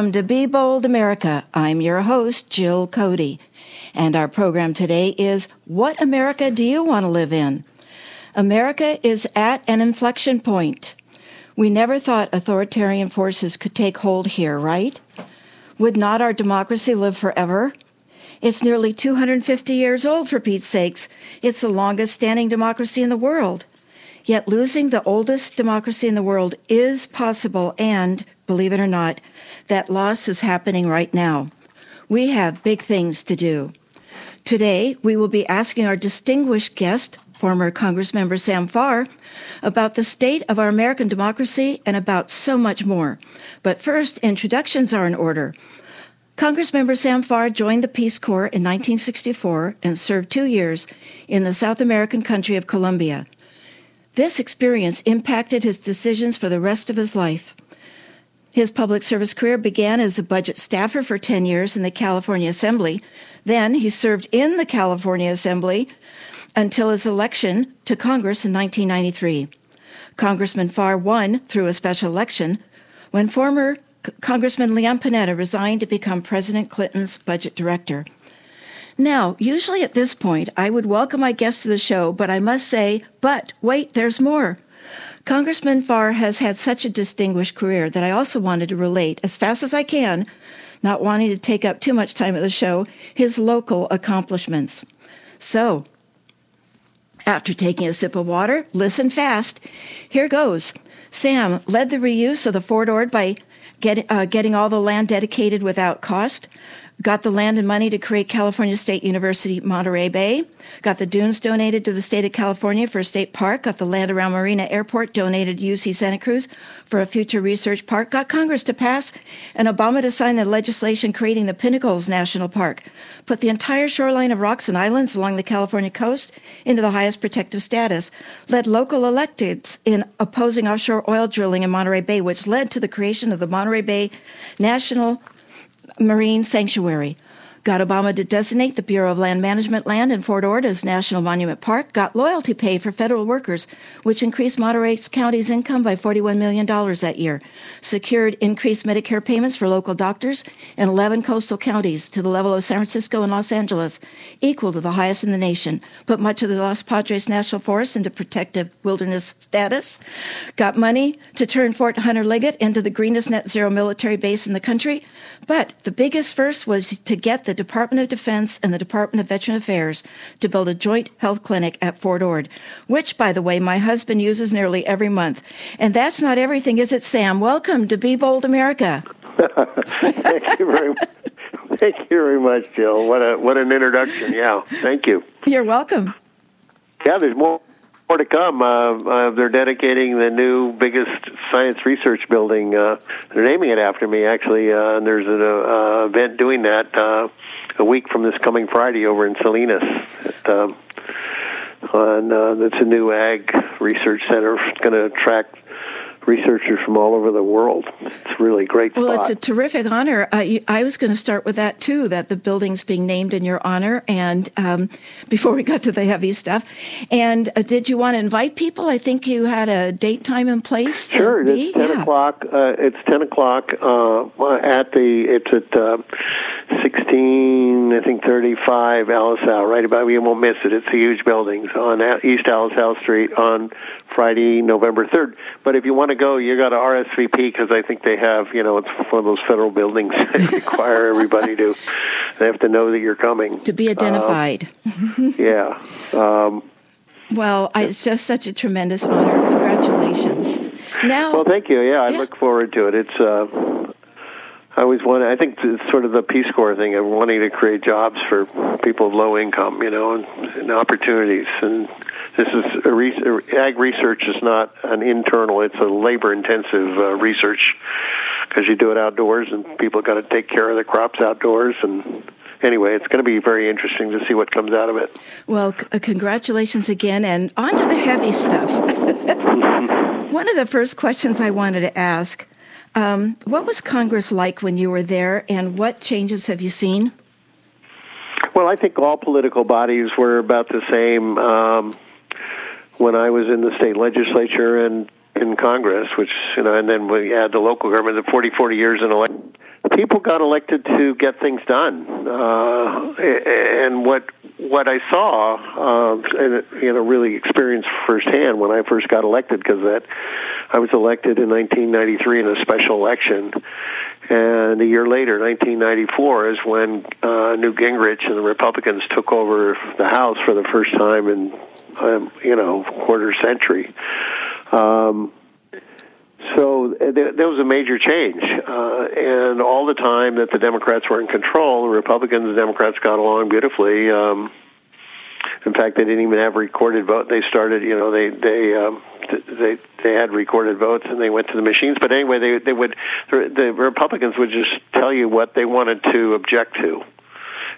Welcome to Be Bold America. I'm your host, Jill Cody. And our program today is What America Do You Want to Live in? America is at an inflection point. We never thought authoritarian forces could take hold here, right? Would not our democracy live forever? It's nearly 250 years old, for Pete's sakes. It's the longest standing democracy in the world. Yet losing the oldest democracy in the world is possible, and, believe it or not, that loss is happening right now. We have big things to do. Today, we will be asking our distinguished guest, former Congressmember Sam Farr, about the state of our American democracy and about so much more. But first, introductions are in order. Congressmember Sam Farr joined the Peace Corps in 1964 and served two years in the South American country of Colombia. This experience impacted his decisions for the rest of his life. His public service career began as a budget staffer for 10 years in the California Assembly. Then he served in the California Assembly until his election to Congress in 1993. Congressman Farr won through a special election when former C- Congressman Leon Panetta resigned to become President Clinton's budget director. Now, usually at this point, I would welcome my guests to the show, but I must say, but wait, there's more. Congressman Farr has had such a distinguished career that I also wanted to relate, as fast as I can, not wanting to take up too much time at the show, his local accomplishments. So, after taking a sip of water, listen fast. Here goes. Sam led the reuse of the Fort Ord by get, uh, getting all the land dedicated without cost, got the land and money to create California State University Monterey Bay, got the dunes donated to the state of California for a state park, got the land around Marina Airport donated to UC Santa Cruz for a future research park, got Congress to pass and Obama to sign the legislation creating the Pinnacles National Park, put the entire shoreline of rocks and islands along the California coast into the highest protective status, led local electeds in opposing offshore oil drilling in Monterey Bay, which led to the creation of the Monterey Bay National Marine Sanctuary. Got Obama to designate the Bureau of Land Management land in Fort Ord as National Monument Park. Got loyalty pay for federal workers, which increased Monterey County's income by $41 million that year. Secured increased Medicare payments for local doctors in 11 coastal counties to the level of San Francisco and Los Angeles, equal to the highest in the nation. Put much of the Los Padres National Forest into protective wilderness status. Got money to turn Fort Hunter Liggett into the greenest net zero military base in the country. But the biggest first was to get the Department of Defense and the Department of Veteran Affairs to build a joint health clinic at Fort Ord, which, by the way, my husband uses nearly every month. And that's not everything, is it, Sam? Welcome to Be Bold America. Thank you very much. Thank you very much, Jill. What a what an introduction. Yeah, thank you. You're welcome. Yeah, there's more more to come. Uh, uh, they're dedicating the new biggest science research building. Uh, they're naming it after me, actually. Uh, and there's an uh, event doing that uh, a week from this coming Friday over in Salinas. At, um, on uh, it's a new ag research center. It's going to attract researchers from all over the world. It's really great. Well, spot. it's a terrific honor. Uh, I was going to start with that too. That the building's being named in your honor. And um, before we got to the heavy stuff, and uh, did you want to invite people? I think you had a date, time, and place. Sure, it's ten yeah. o'clock. Uh, it's ten o'clock uh, at the. It's at uh, sixteen, I think thirty-five Alice. Right about. We won't miss it. It's a huge building on East Alice Street on Friday, November third. But if you want to go, you got to RSVP because I think they have. You know, it's one of those federal buildings that require everybody to. They have to know that you're coming to be identified. Um, yeah. Um, well, I, it's just such a tremendous honor. Congratulations. Now, well, thank you. Yeah, I Yeah. look forward to it. It's. Uh, I always want. I think it's sort of the Peace Corps thing of wanting to create jobs for people of low income, you know, and, and opportunities. And this is a re- ag research is not an internal; it's a labor-intensive uh, research because you do it outdoors, and people got to take care of the crops outdoors. And anyway, it's going to be very interesting to see what comes out of it. well, c- uh, congratulations again, and on to the heavy stuff. One of the first questions I wanted to ask: um, What was Congress like when you were there, and what changes have you seen? Well, I think all political bodies were about the same. Um, when I was in the state legislature and in Congress, which you know, and then we had the local government. The 40, 40 years in elect, people got elected to get things done, uh, and what what I saw, uh, and you know, really experienced firsthand when I first got elected, because that I was elected in 1993 in a special election, and a year later, 1994, is when uh, Newt Gingrich and the Republicans took over the House for the first time in, um, you know, quarter century. Um, so there, there was a major change, uh, and all the time that the Democrats were in control, the Republicans and Democrats got along beautifully. Um, in fact, they didn't even have recorded vote. They started, you know, they they um, they they had recorded votes and they went to the machines. But anyway, they they would the Republicans would just tell you what they wanted to object to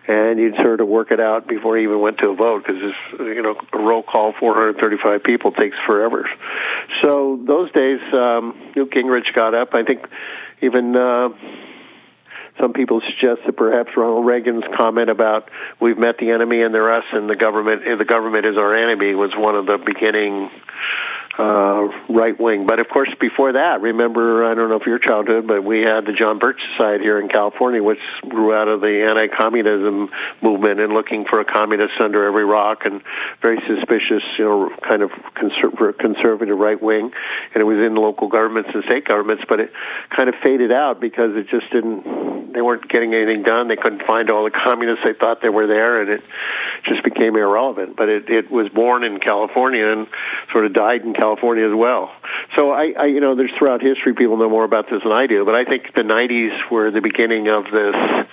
and you'd sort of work it out before you even went to a vote because this you know a roll call 435 people takes forever. So those days, um, Newt Gingrich got up. I think even. Uh, some people suggest that perhaps Ronald Reagan's comment about "we've met the enemy and they're us, and the government the government is our enemy" was one of the beginning uh, right wing. But of course, before that, remember, I don't know if your childhood, but we had the John Birch Society here in California, which grew out of the anti communism movement and looking for a communist under every rock and very suspicious, you know, kind of conser- conservative right wing. And it was in local governments and state governments, but it kind of faded out because it just didn't, they weren't getting anything done. They couldn't find all the communists they thought they were there, and it just became irrelevant. But it, it was born in California and sort of died in California as well. So I, I, you know, there's throughout history people know more about this than I do, but I think the '90s were the beginning of this.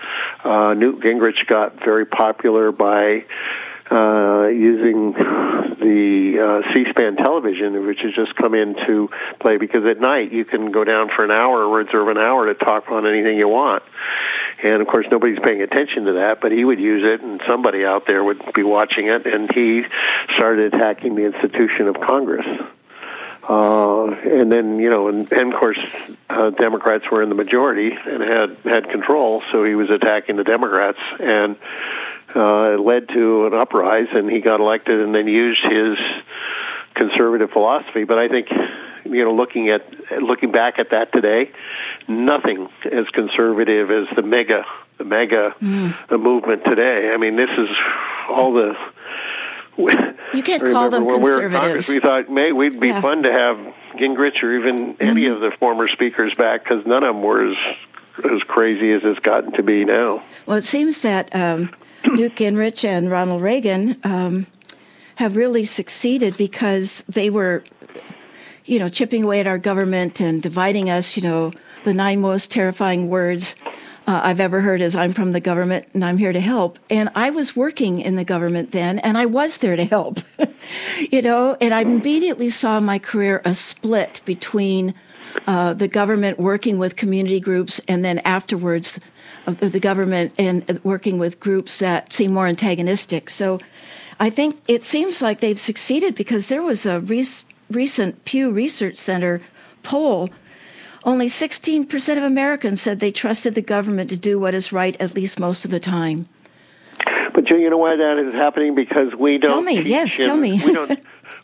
Uh, Newt Gingrich got very popular by uh, using the uh, C-SPAN television, which has just come into play because at night you can go down for an hour or reserve an hour to talk on anything you want. And of course, nobody's paying attention to that, but he would use it, and somebody out there would be watching it, and he started attacking the institution of Congress. Uh, and then you know, and, and of course, uh, Democrats were in the majority and had had control, so he was attacking the Democrats, and uh, it led to an uprise, and he got elected, and then used his conservative philosophy. But I think, you know, looking at looking back at that today, nothing as conservative as the MAGA the MAGA mm. the movement today. I mean, this is all the you can't call them when conservatives. We, were Congress, we thought, may we'd be yeah. fun to have Gingrich or even any mm-hmm. of the former speakers back because none of them were as as crazy as it's gotten to be now. Well, it seems that um, Newt Gingrich and Ronald Reagan um, have really succeeded because they were, you know, chipping away at our government and dividing us. You know, the nine most terrifying words uh, I've ever heard is I'm from the government and I'm here to help. And I was working in the government then and I was there to help, you know, and I immediately saw my career a split between uh, the government working with community groups and then afterwards of the government and working with groups that seem more antagonistic. So I think it seems like they've succeeded because there was a rec- recent Pew Research Center poll only 16% of Americans said they trusted the government to do what is right at least most of the time. But you know why that is happening? Because we don't. Tell me, teach, yes, tell me. we don't.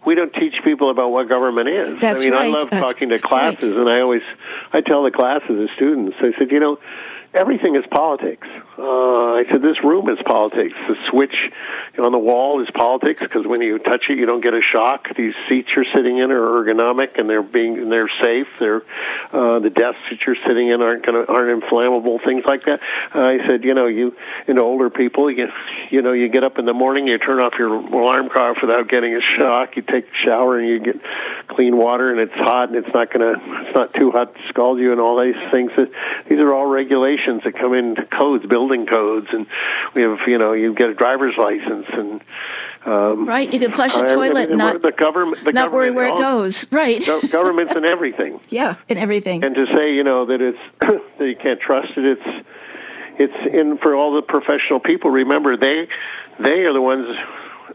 We don't teach people about what government is. That's I mean, right. I love That's, talking to classes, right. and I always, I tell the classes, the students, I said, you know, everything is politics. Uh, I said, this room is politics. The switch on the wall is politics because when you touch it, you don't get a shock. These seats you're sitting in are ergonomic and they're being they're safe. They're uh, the desks that you're sitting in aren't gonna aren't inflammable. Things like that. Uh, I said, you know, you and older people, you you know, you get up in the morning, you turn off your alarm clock without getting a shock. You take a shower and you get clean water and it's hot and it's not gonna it's not too hot to scald you and all these things. These are all regulations that come into codes, building codes, and we have you know you get a driver's license and um, right. You can flush a toilet, and not the government, the not government, worry where it goes. Right. governments and everything. Yeah, and everything. And to say, you know, that it's that you can't trust it. It's it's in for all the professional people. Remember, they they are the ones.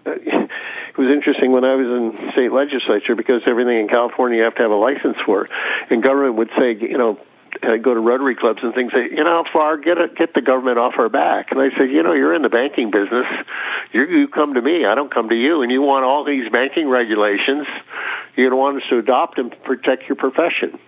Uh, it was interesting when I was in state legislature because everything in California you have to have a license for, and government would say, you know, uh, go to Rotary clubs and things. Say, you know, far get a, get the government off our back. And I said, you know, you're in the banking business. You you come to me. I don't come to you. And you want all these banking regulations. You don't want us to adopt and protect your profession.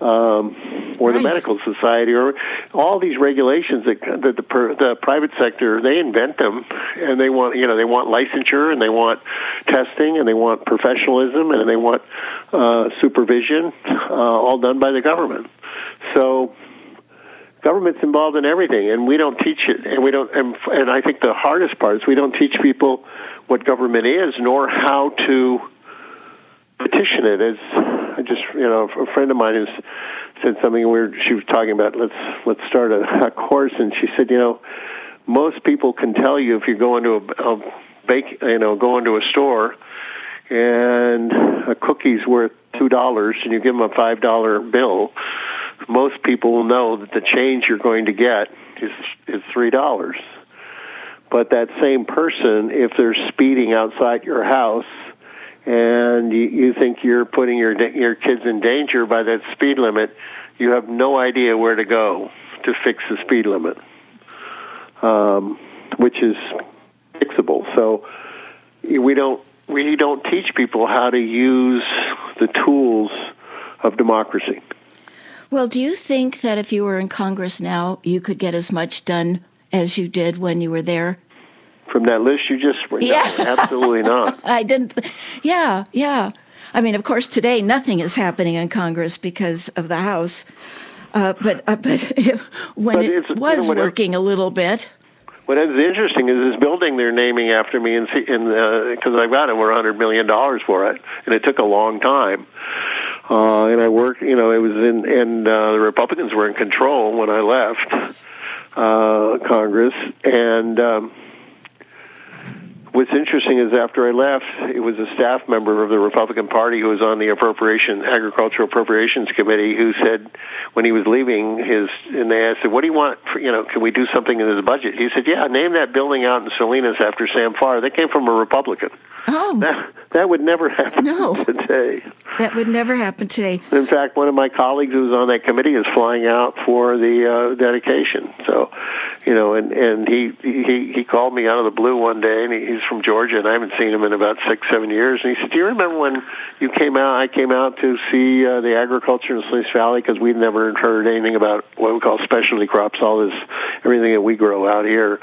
Um, or the medical society, or all these regulations that, that the the private sector they invent them, and they want you know they want licensure and they want testing and they want professionalism and they want uh, supervision, uh, all done by the government. So government's involved in everything, and we don't teach it, and we don't. And, and I think the hardest part is we don't teach people what government is, nor how to petition it. As I just, you know, a friend of mine has said something weird. She was talking about let's let's start a, a course, and she said, you know, most people can tell you if you go into a, a bake, you know, go into a store, and a cookie's worth two dollars, and you give them a five dollar bill most people will know that the change you're going to get is is three dollars. But that same person, if they're speeding outside your house, and you, you think you're putting your your kids in danger by that speed limit, you have no idea where to go to fix the speed limit, um, which is fixable. So we don't we don't teach people how to use the tools of democracy. Well, do you think that if you were in Congress now, you could get as much done as you did when you were there? From that list you just yeah. No, absolutely not. I didn't. Yeah, yeah. I mean, of course, today nothing is happening in Congress because of the House. Uh, but uh, but when but it was you know, working a little bit. What is interesting is this building they're naming after me, and because uh, I got over a hundred million dollars for it, and it took a long time. Uh, and I worked, you know, it was in, and uh, the Republicans were in control when I left uh, Congress. And um, what's interesting is after I left, it was a staff member of the Republican Party who was on the Appropriation Agricultural Appropriations Committee who said when he was leaving his, and they asked him, "What do you want? For, you know, can we do something in his budget?" He said, "Yeah, name that building out in Salinas after Sam Farr. That came from a Republican." Oh, that, that would never happen no. today. That would never happen today. In fact, one of my colleagues who was on that committee is flying out for the uh, dedication. So, you know, and and he he he called me out of the blue one day, and he, he's from Georgia, and I haven't seen him in about six seven years. And he said, "Do you remember when you came out? I came out to see uh, the agriculture in Salinas Valley because we'd never heard anything about what we call specialty crops. All this, everything that we grow out here."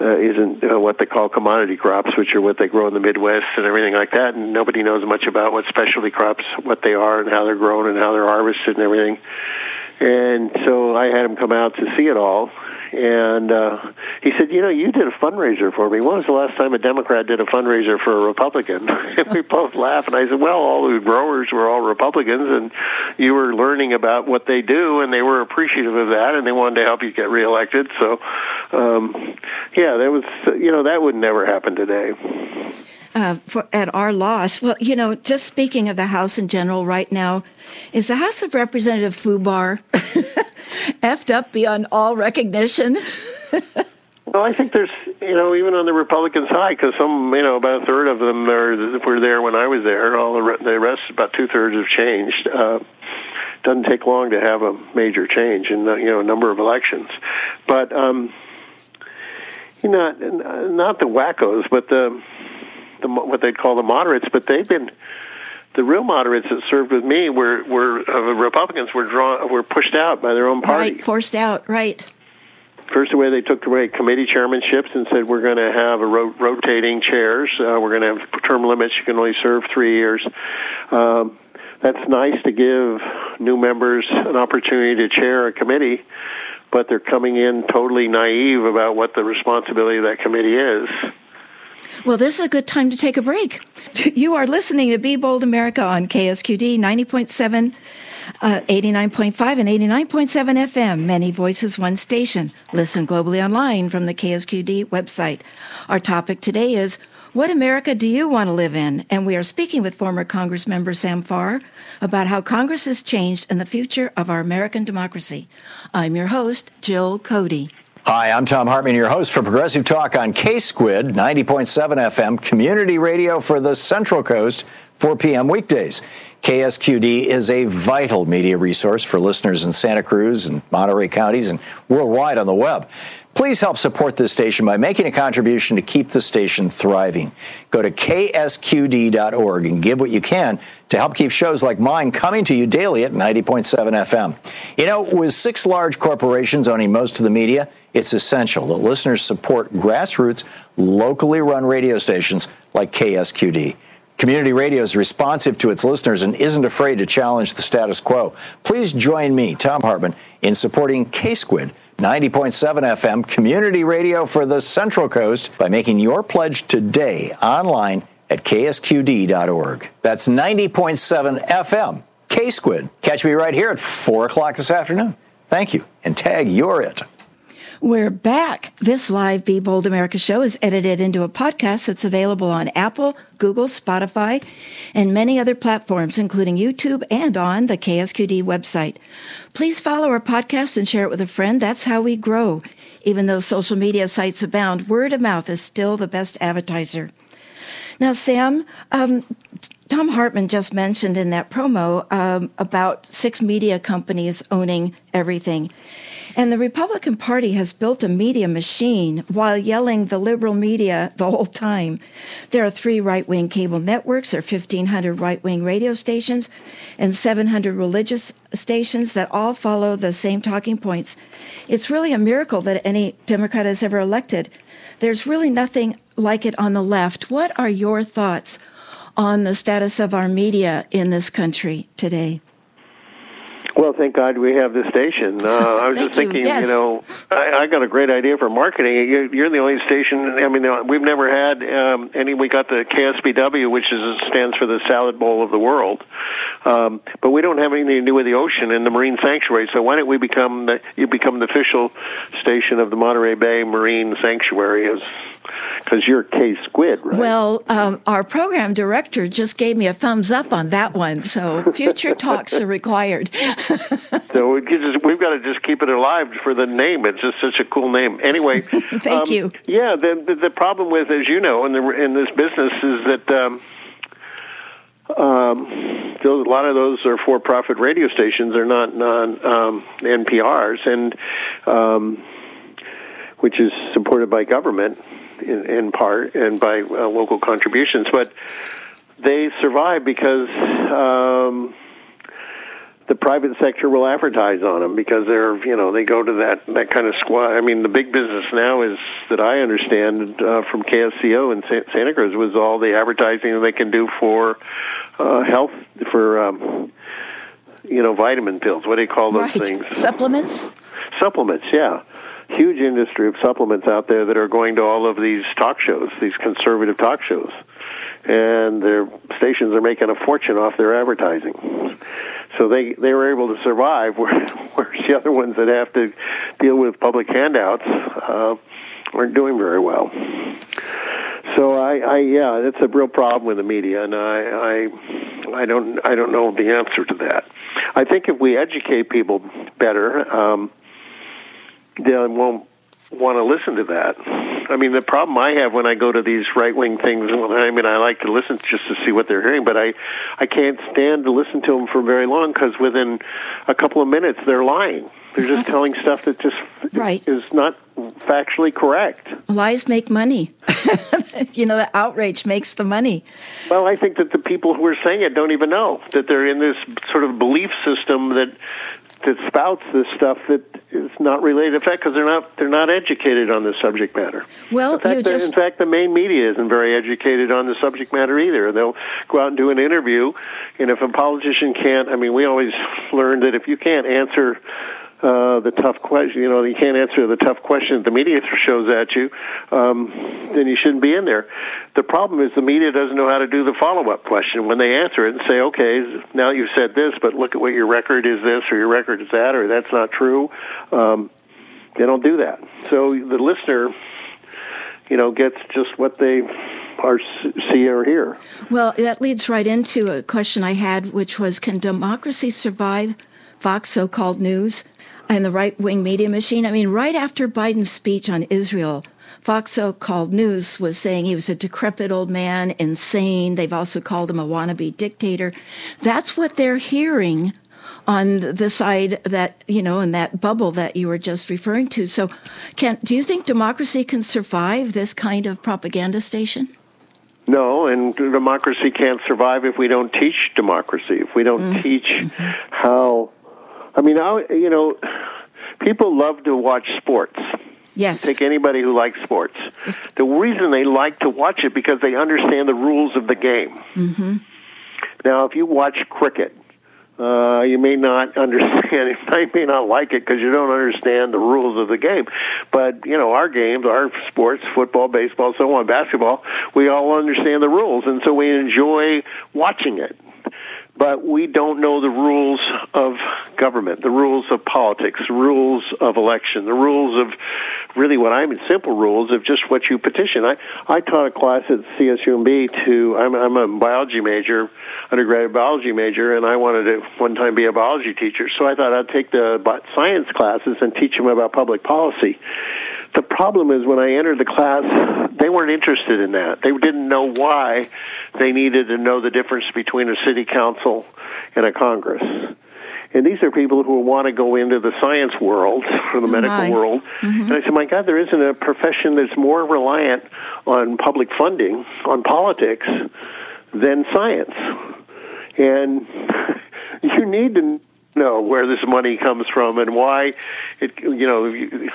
Uh, isn't uh, what they call commodity crops, which are what they grow in the Midwest and everything like that. And nobody knows much about what specialty crops, what they are, and how they're grown, and how they're harvested, and everything. And so I had him come out to see it all, and uh, he said, "You know, you did a fundraiser for me. When was the last time a Democrat did a fundraiser for a Republican?" and we both laughed. And I said, "Well, all the growers were all Republicans, and you were learning about what they do, and they were appreciative of that, and they wanted to help you get reelected. So, um, yeah, that was you know that would never happen today." Uh, for, at our loss. Well, you know, just speaking of the House in general right now, is the House of Representative Fubar effed up beyond all recognition? well, I think there's, you know, even on the Republican side, because some, you know, about a third of them are, were there when I was there. All the, the rest, about two thirds, have changed. Uh, doesn't take long to have a major change in, you know, a number of elections, but um, you know, not not the wackos, but the, the what they call the moderates. But they've been the real moderates that served with me were were uh, Republicans were drawn were pushed out by their own party, right, forced out, right. First away, they took away committee chairmanships and said we're going to have a ro- rotating chairs. Uh, we're going to have term limits. You can only serve three years. Um, that's nice to give new members an opportunity to chair a committee, but they're coming in totally naive about what the responsibility of that committee is. Well, this is a good time to take a break. You are listening to Be Bold America on KSQD 90.7, uh, 89.5, and 89.7 FM. Many voices, one station. Listen globally online from the KSQD website. Our topic today is what America do you want to live in? And we are speaking with former Congress member Sam Farr about how Congress has changed and the future of our American democracy. I'm your host, Jill Cody. Hi, I'm Thom Hartmann, your host for Progressive Talk on K Squid 90.7 FM, community radio for the Central Coast, 4 p.m. weekdays. KSQD is a vital media resource for listeners in Santa Cruz and Monterey counties and worldwide on the web. Please help support this station by making a contribution to keep the station thriving. Go to ksqd.org and give what you can to help keep shows like mine coming to you daily at 90.7 FM. You know, with six large corporations owning most of the media, it's essential that listeners support grassroots, locally run radio stations like KSQD. Community radio is responsive to its listeners and isn't afraid to challenge the status quo. Please join me, Thom Hartmann, in supporting K-Squid 90.7 FM community radio for the Central Coast by making your pledge today online at ksqd.org. That's 90.7 FM, K Squid. Catch me right here at 4 o'clock this afternoon. Thank you, and tag you're it. We're back. This live Be Bold America show is edited into a podcast that's available on Apple, Google, Spotify, and many other platforms, including YouTube and on the KSQD website. Please follow our podcast and share it with a friend. That's how we grow. Even though social media sites abound, word of mouth is still the best advertiser. Now, Sam, um, Thom Hartmann just mentioned in that promo um, about six media companies owning everything. And the Republican Party has built a media machine while yelling the liberal media the whole time. There are three right wing cable networks, are 1,500 right wing radio stations, and 700 religious stations that all follow the same talking points. It's really a miracle that any Democrat has ever elected. There's really nothing like it on the left. What are your thoughts on the status of our media in this country today? Well, thank God we have this station. Uh, I was just thinking, you, yes. you know, I, I got a great idea for marketing. You're, you're the only station. I mean, uh, we've never had um, any. We got the KSBW, which is stands for the Salad Bowl of the World, um, but we don't have anything to do with the ocean and the marine sanctuary. So why don't we become the you become the official station of the Monterey Bay Marine Sanctuary? As because you're K Squid, right? Well, um, our program director just gave me a thumbs up on that one, so future talks are required. so we just, we've got to just keep it alive for the name. It's just such a cool name. Anyway, thank um, you. Yeah, the, the, the problem with, as you know, in the in this business is that. Um, um, those, a lot of those are for-profit radio stations. They're not non um, NPRs, and um, which is supported by government in, in part and by uh, local contributions. But they survive because um, the private sector will advertise on them because they're you know they go to that that kind of squad. I mean, the big business now is that I understand uh, from KSCO in Santa Cruz was all the advertising that they can do for uh, health for. Um, you know, vitamin pills. What do you call those right. things? Supplements. Supplements, yeah huge industry of supplements out there that are going to all of these talk shows, these conservative talk shows. And their stations are making a fortune off their advertising. So they, they were able to survive, where whereas the other ones that have to deal with public handouts uh, aren't doing very well. So I, I yeah, it's a real problem with the media, and I, I, I don't, I don't know the answer to that. I think if we educate people better, um, they won't want to listen to that. I mean, the problem I have when I go to these right wing things, I mean, I like to listen just to see what they're hearing, but I, I can't stand to listen to them for very long because within a couple of minutes they're lying. They're just telling stuff that just right. is not factually correct. Lies make money. you know, the outrage makes the money. Well, I think that the people who are saying it don't even know that they're in this sort of belief system that that spouts this stuff that is not related to fact because they're not they're not educated on the subject matter. Well, in fact, just... in fact, the main media isn't very educated on the subject matter either. They'll go out and do an interview, and if a politician can't, I mean, we always learned that if you can't answer uh, the tough question. You know, you can't answer the tough questions the media shows at you, um, then you shouldn't be in there. The problem is the media doesn't know how to do the follow up question when they answer it and say, okay, now you've said this, but look at what your record is this or your record is that or that's not true. Um, they don't do that. So the listener, you know, gets just what they are see or hear. Well, that leads right into a question I had, which was, can democracy survive Fox so-called news? And the right wing media machine. I mean, right after Biden's speech on Israel, Fox so called news was saying he was a decrepit old man, insane. They've also called him a wannabe dictator. That's what they're hearing on the side that you know in that bubble that you were just referring to. So, can do you think democracy can survive this kind of propaganda station? No, and democracy can't survive if we don't teach democracy. If we don't mm-hmm. teach how, mean, I, you know, people love to watch sports. Yes. Take anybody who likes sports. The reason they like to watch it because they understand the rules of the game. Mm-hmm. Now, if you watch cricket, uh, you may not understand it. You may not like it because you don't understand the rules of the game. But you know, our games, our sports, football, baseball, so on, basketball, we all understand the rules, and so we enjoy watching it but we don't know the rules of government, the rules of politics, the rules of election, the rules of really what I mean simple rules of just what you petition. I I taught a class at CSUMB to I'm I'm a biology major, undergraduate biology major, and I wanted to one time be a biology teacher. So I thought I'd take the science classes and teach them about public policy. The problem is when I entered the class, they weren't interested in that. They didn't know why they needed to know the difference between a city council and a Congress. And these are people who want to go into the science world or the medical world. Mm-hmm. And I said, my God, there isn't a profession that's more reliant on public funding, on politics, than science. And you need to know where this money comes from and why it, you know,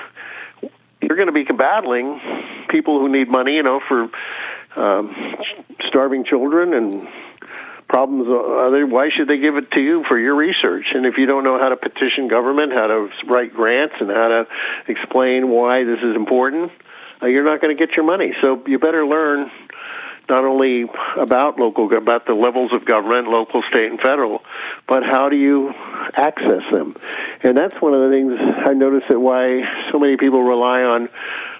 you're going to be battling people who need money, you know, for um, starving children and problems other why should they give it to you for your research? And if you don't know how to petition government how to write grants and how to explain why this is important uh, you're not going to get your money. So you better learn not only about local about the levels of government local state and federal but how do you access them and that's one of the things i noticed that why so many people rely on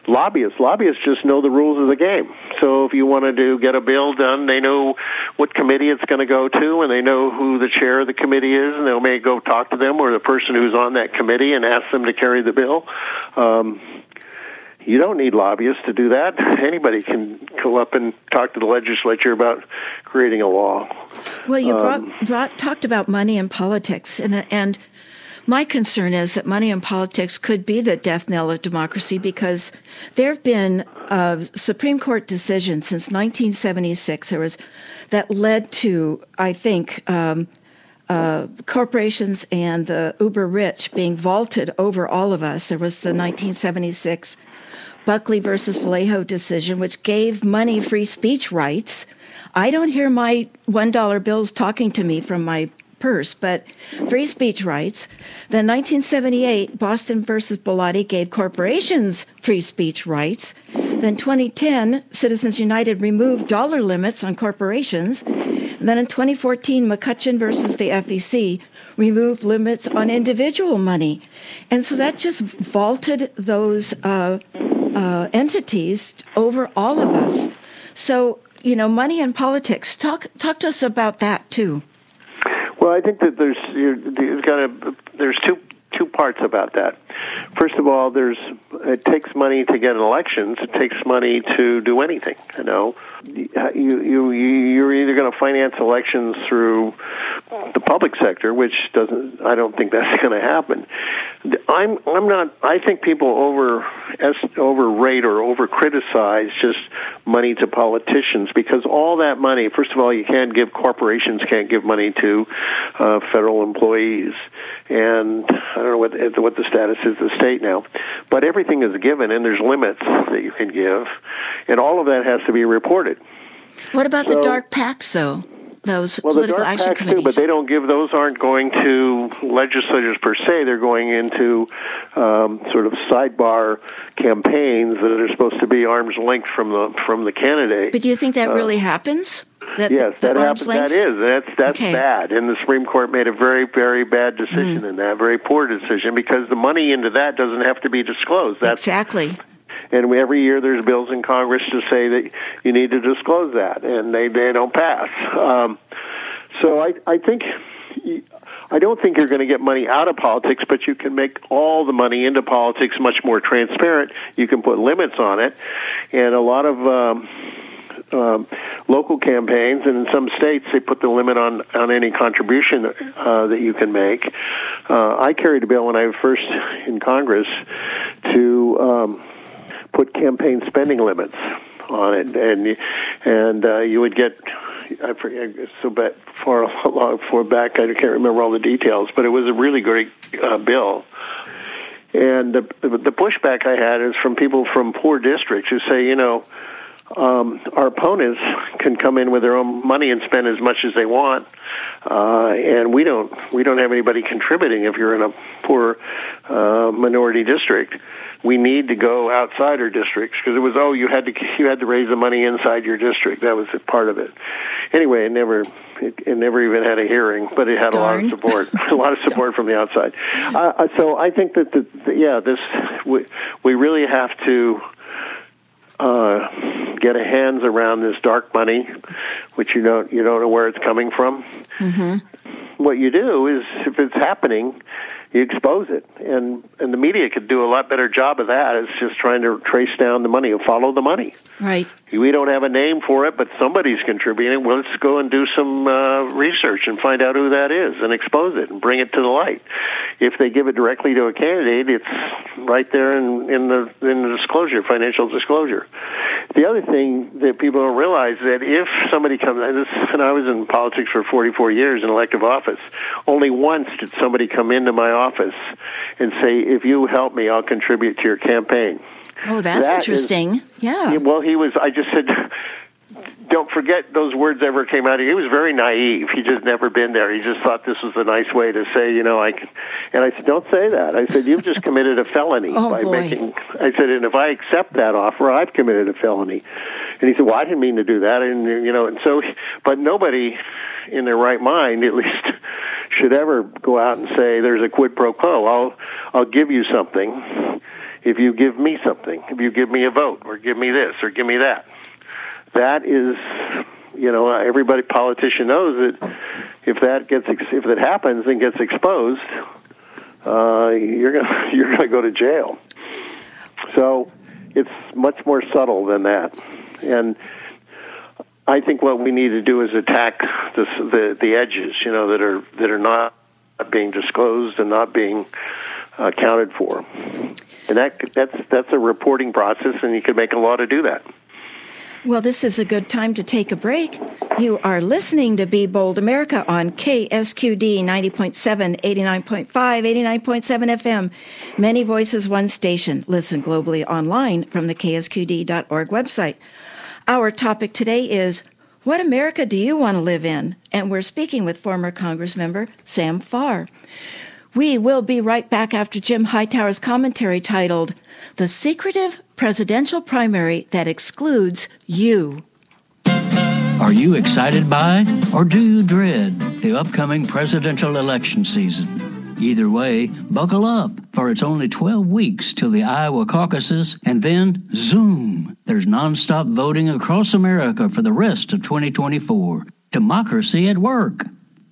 lobbyists. Lobbyists just know the rules of the game. So if you want to get a bill done, they know what committee it's going to go to, and they know who the chair of the committee is, and they may go talk to them or the person who's on that committee and ask them to carry the bill. Um, you don't need lobbyists to do that. Anybody can go up and talk to the legislature about creating a law. Well, you um, brought talked about money and politics, and and my concern is that money in politics could be the death knell of democracy because there have been uh, Supreme Court decisions since 1976 there was, that led to, I think, um, uh, corporations and the uber rich being vaulted over all of us. There was the 1976 Buckley versus Valeo decision, which gave money free speech rights. I don't hear my $1 bills talking to me from my purse, but free speech rights. Then 1978, Boston versus Bellotti gave corporations free speech rights. Then 2010, Citizens United removed dollar limits on corporations. And then in 2014, McCutcheon versus the FEC removed limits on individual money. And so that just vaulted those uh, uh, entities over all of us. So, you know, money and politics. Talk, talk to us about that too. Well, I think that there's you've got a, there's two two parts about that. First of all, there's it takes money to get elections. It takes money to do anything. You know, you you you're either going to finance elections through the public sector, which doesn't. I don't think that's going to happen. I'm I'm not. I think people over overrate or over criticize just money to politicians because all that money. First of all, you can't give corporations can't give money to uh, federal employees, and I don't know what what the status is of the state now, but everything is given, and there's limits that you can give, and all of that has to be reported. What about so, the dark PACs, though? Those well, political the dark action PACs committees. too, but they don't give those aren't going to legislators per se. They're going into um, sort of sidebar campaigns that are supposed to be arm's length from the from the candidate. But do you think that uh, really happens? That, yes, that happens. That is that's that's okay. bad, and the Supreme Court made a very very bad decision mm. in that, very poor decision, because the money into that doesn't have to be disclosed. That's exactly and every year there's bills in Congress to say that you need to disclose that, and they they don't pass. Um, so I I think. I don't think you're going to get money out of politics, but you can make all the money into politics much more transparent. You can put limits on it, and a lot of um, um, local campaigns, and in some states they put the limit on on any contribution uh, that you can make. Uh, I carried a bill when I was first in Congress to um, put campaign spending limits on it, and and uh, you would get. I forget so back far long far back. I can't remember all the details, but it was a really great uh, bill. And the, the pushback I had is from people from poor districts who say, you know, um, our opponents can come in with their own money and spend as much as they want, uh, and we don't. We don't have anybody contributing if you're in a poor uh, minority district. We need to go outside our districts because it was oh you had to you had to raise the money inside your district. That was part of it. Anyway, it never it, it never even had a hearing, but it had Darn. a lot of support, a lot of support from the outside. Uh, so I think that the, the yeah this we we really have to uh, get a hands around this dark money, which you don't you don't know where it's coming from. Mm-hmm. What you do is, if it's happening, you expose it, and and the media could do a lot better job of that. It's just trying to trace down the money and follow the money. Right. We don't have a name for it, but somebody's contributing. Well, let's go and do some uh, research and find out who that is and expose it and bring it to the light. If they give it directly to a candidate, it's right there in, in the in the disclosure, financial disclosure. The other thing that people don't realize that if somebody comes, and, this, and I was in politics for 44 years in elective office, only once did somebody come into my office and say, "If you help me, I'll contribute to your campaign." Oh, that's That is- interesting. yeah. Yeah, well, he was. I just said, don't forget those words ever came out. of. He was very naive. He just never been there. He just thought this was a nice way to say, you know, I. Can, and I said, don't say that. I said, you've just committed a felony Oh, by boy. making. I said, and if I accept that offer, I've committed a felony. And he said, well, I didn't mean to do that. And you know, and so, but nobody in their right mind, at least, should ever go out and say there's a quid pro quo. I'll I'll give you something if you give me something, if you give me a vote, or give me this, or give me that. That is, you know, everybody politician knows that if that gets if that happens and gets exposed, uh, you're gonna you're gonna go to jail. So it's much more subtle than that, and I think what we need to do is attack the the, the edges, you know, that are that are not being disclosed and not being accounted for, and that that's that's a reporting process, and you can make a law to do that. Well, this is a good time to take a break. You are listening to Be Bold America on KSQD 90.7, 89.5, 89.7 FM. Many voices, one station. Listen globally online from the KSQD.org website. Our topic today is What America do you want to live in? And we're speaking with former Congress member Sam Farr. We will be right back after Jim Hightower's commentary titled The Secretive Presidential Primary That Excludes You. Are you excited by or do you dread the upcoming presidential election season? Either way, buckle up, for it's only 12 weeks till the Iowa caucuses, and then zoom! There's nonstop voting across America for the rest of 2024. Democracy at work.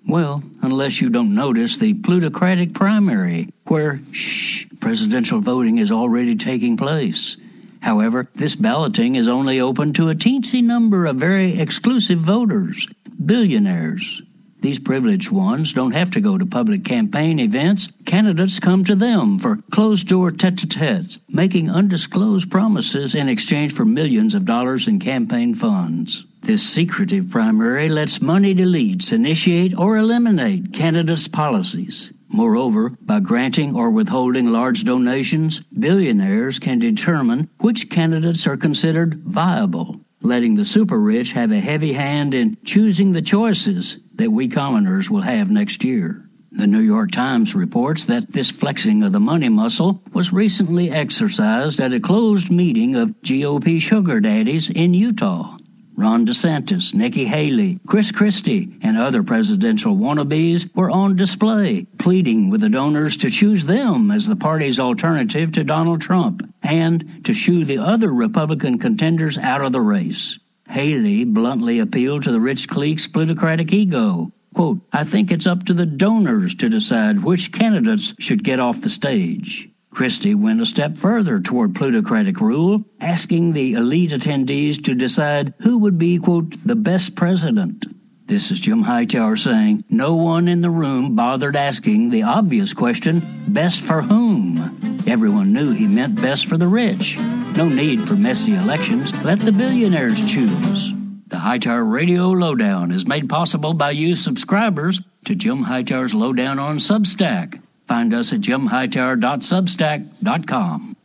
Well, unless you don't notice the plutocratic primary, where, shh, presidential voting is already taking place. However, this balloting is only open to a teensy number of very exclusive voters, billionaires. These privileged ones don't have to go to public campaign events. Candidates come to them for closed door tete a tetes, making undisclosed promises in exchange for millions of dollars in campaign funds. This secretive primary lets moneyed elites initiate or eliminate candidates' policies. Moreover, by granting or withholding large donations, billionaires can determine which candidates are considered viable, letting the super rich have a heavy hand in choosing the choices that we commoners will have next year. The New York Times reports that this flexing of the money muscle was recently exercised at a closed meeting of GOP sugar daddies in Utah. Ron DeSantis, Nikki Haley, Chris Christie, and other presidential wannabes were on display, pleading with the donors to choose them as the party's alternative to Donald Trump and to shoo the other Republican contenders out of the race. Haley bluntly appealed to the rich clique's plutocratic ego. Quote, I think it's up to the donors to decide which candidates should get off the stage. Christie went a step further toward plutocratic rule, asking the elite attendees to decide who would be, quote, the best president. This is Jim Hightower saying, No one in the room bothered asking the obvious question, best for whom? Everyone knew he meant best for the rich. No need for messy elections. Let the billionaires choose. The Hightower Radio Lowdown is made possible by you subscribers to Jim Hightower's Lowdown on Substack. Find us at jimhightower.substack.com.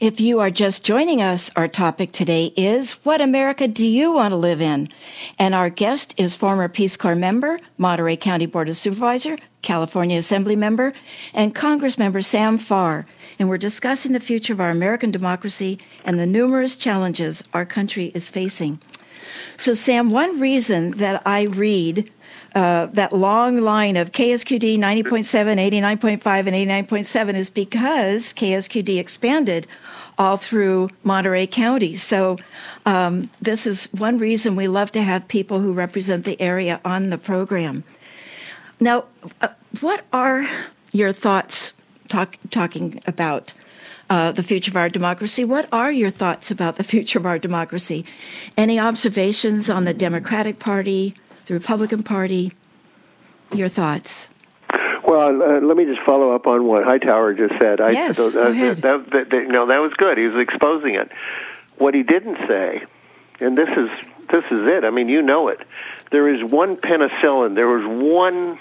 If you are just joining us, our topic today is What America Do You Want to Live in? And our guest is former Peace Corps member, Monterey County Board of Supervisor, California Assembly member, and Congress member Sam Farr. And we're discussing the future of our American democracy and the numerous challenges our country is facing. So, Sam, one reason that I read uh, that long line of KSQD 90.7, 89.5, and 89.7 is because KSQD expanded all through Monterey County. So um, this is one reason we love to have people who represent the area on the program. Now, uh, what are your thoughts talk, talking about uh, the future of our democracy? What are your thoughts about the future of our democracy? Any observations on the Democratic Party, the Republican Party. Your thoughts? Well, uh, let me just follow up on what Hightower just said. I, yes, uh, go ahead. That, that, that, no, that was good. He was exposing it. What he didn't say, and this is this is it. I mean, you know it. There is one penicillin. There is one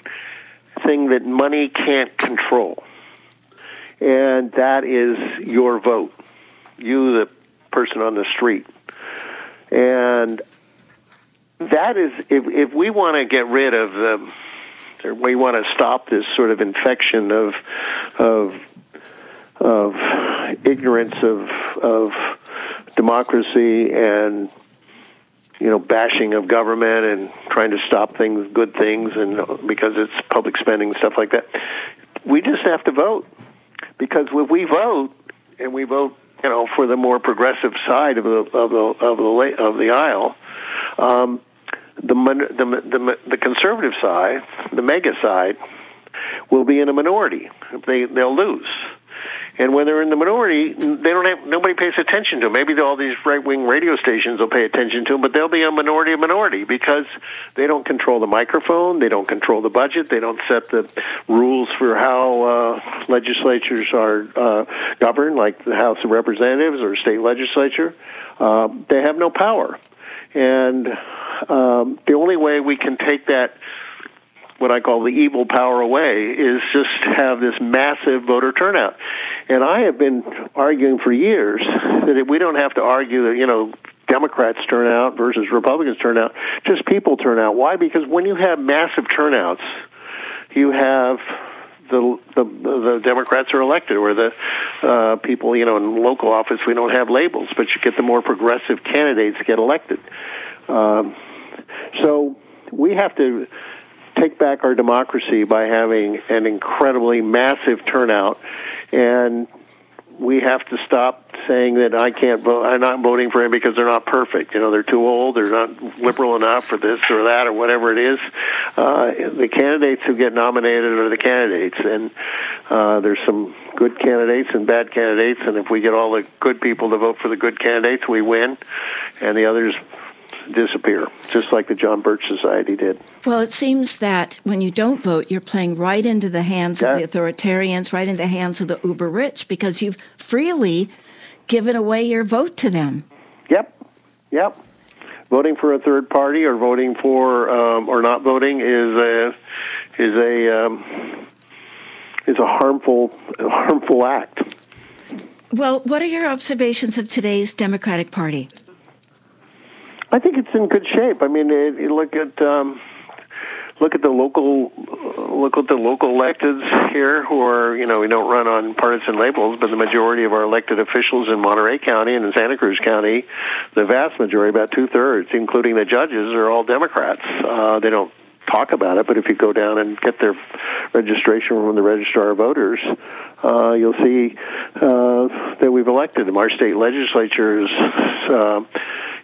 thing that money can't control, and that is your vote. You, the person on the street, and that is if if we want to get rid of the we want to stop this sort of infection of of of ignorance of of democracy and you know bashing of government and trying to stop things good things and because it's public spending and stuff like that we just have to vote. Because if we vote and we vote you know for the more progressive side of the of the of the of the aisle um, the, the, the, the conservative side, the MAGA side, will be in a minority. They they'll lose. And when they're in the minority, they don't have nobody pays attention to them. Maybe all these right wing radio stations will pay attention to them, but they'll be a minority of minority because they don't control the microphone, they don't control the budget, they don't set the rules for how uh, legislatures are uh, governed, like the House of Representatives or state legislature. Uh, they have no power, and um, the only way we can take that what I call the evil power away is just have this massive voter turnout. And I have been arguing for years that we don't have to argue that, you know, Democrats turn out versus Republicans turn out, just people turn out. Why? Because when you have massive turnouts, you have the the, the Democrats are elected, or the uh, people you know in local office we don't have labels, but you get the more progressive candidates get elected. Um, so we have to take back our democracy by having an incredibly massive turnout and we have to stop saying that I can't vote. I'm not voting for him because they're not perfect. You know, they're too old. They're not liberal enough for this or that or whatever it is. Uh, the candidates who get nominated are the candidates, and uh, there's some good candidates and bad candidates. And if we get all the good people to vote for the good candidates, we win, and the others disappear, just like the John Birch Society did. Well, it seems that when you don't vote, you're playing right into the hands yeah. of the authoritarians, right into the hands of the uber rich, because you've freely given away your vote to them. Yep, yep. Voting for a third party or voting for um, or not voting is a is a um, is a harmful harmful act. Well, what are your observations of today's Democratic Party? I think it's in good shape. I mean, it, you look at um, look at the local look at the local electeds here, who are you know we don't run on partisan labels, but the majority of our elected officials in Monterey County and in Santa Cruz County, the vast majority, about two thirds, including the judges, are all Democrats. Uh, they don't talk about it, but if you go down and get their registration from the registrar of voters, uh, you'll see uh, that we've elected them. Our state legislatures. Uh,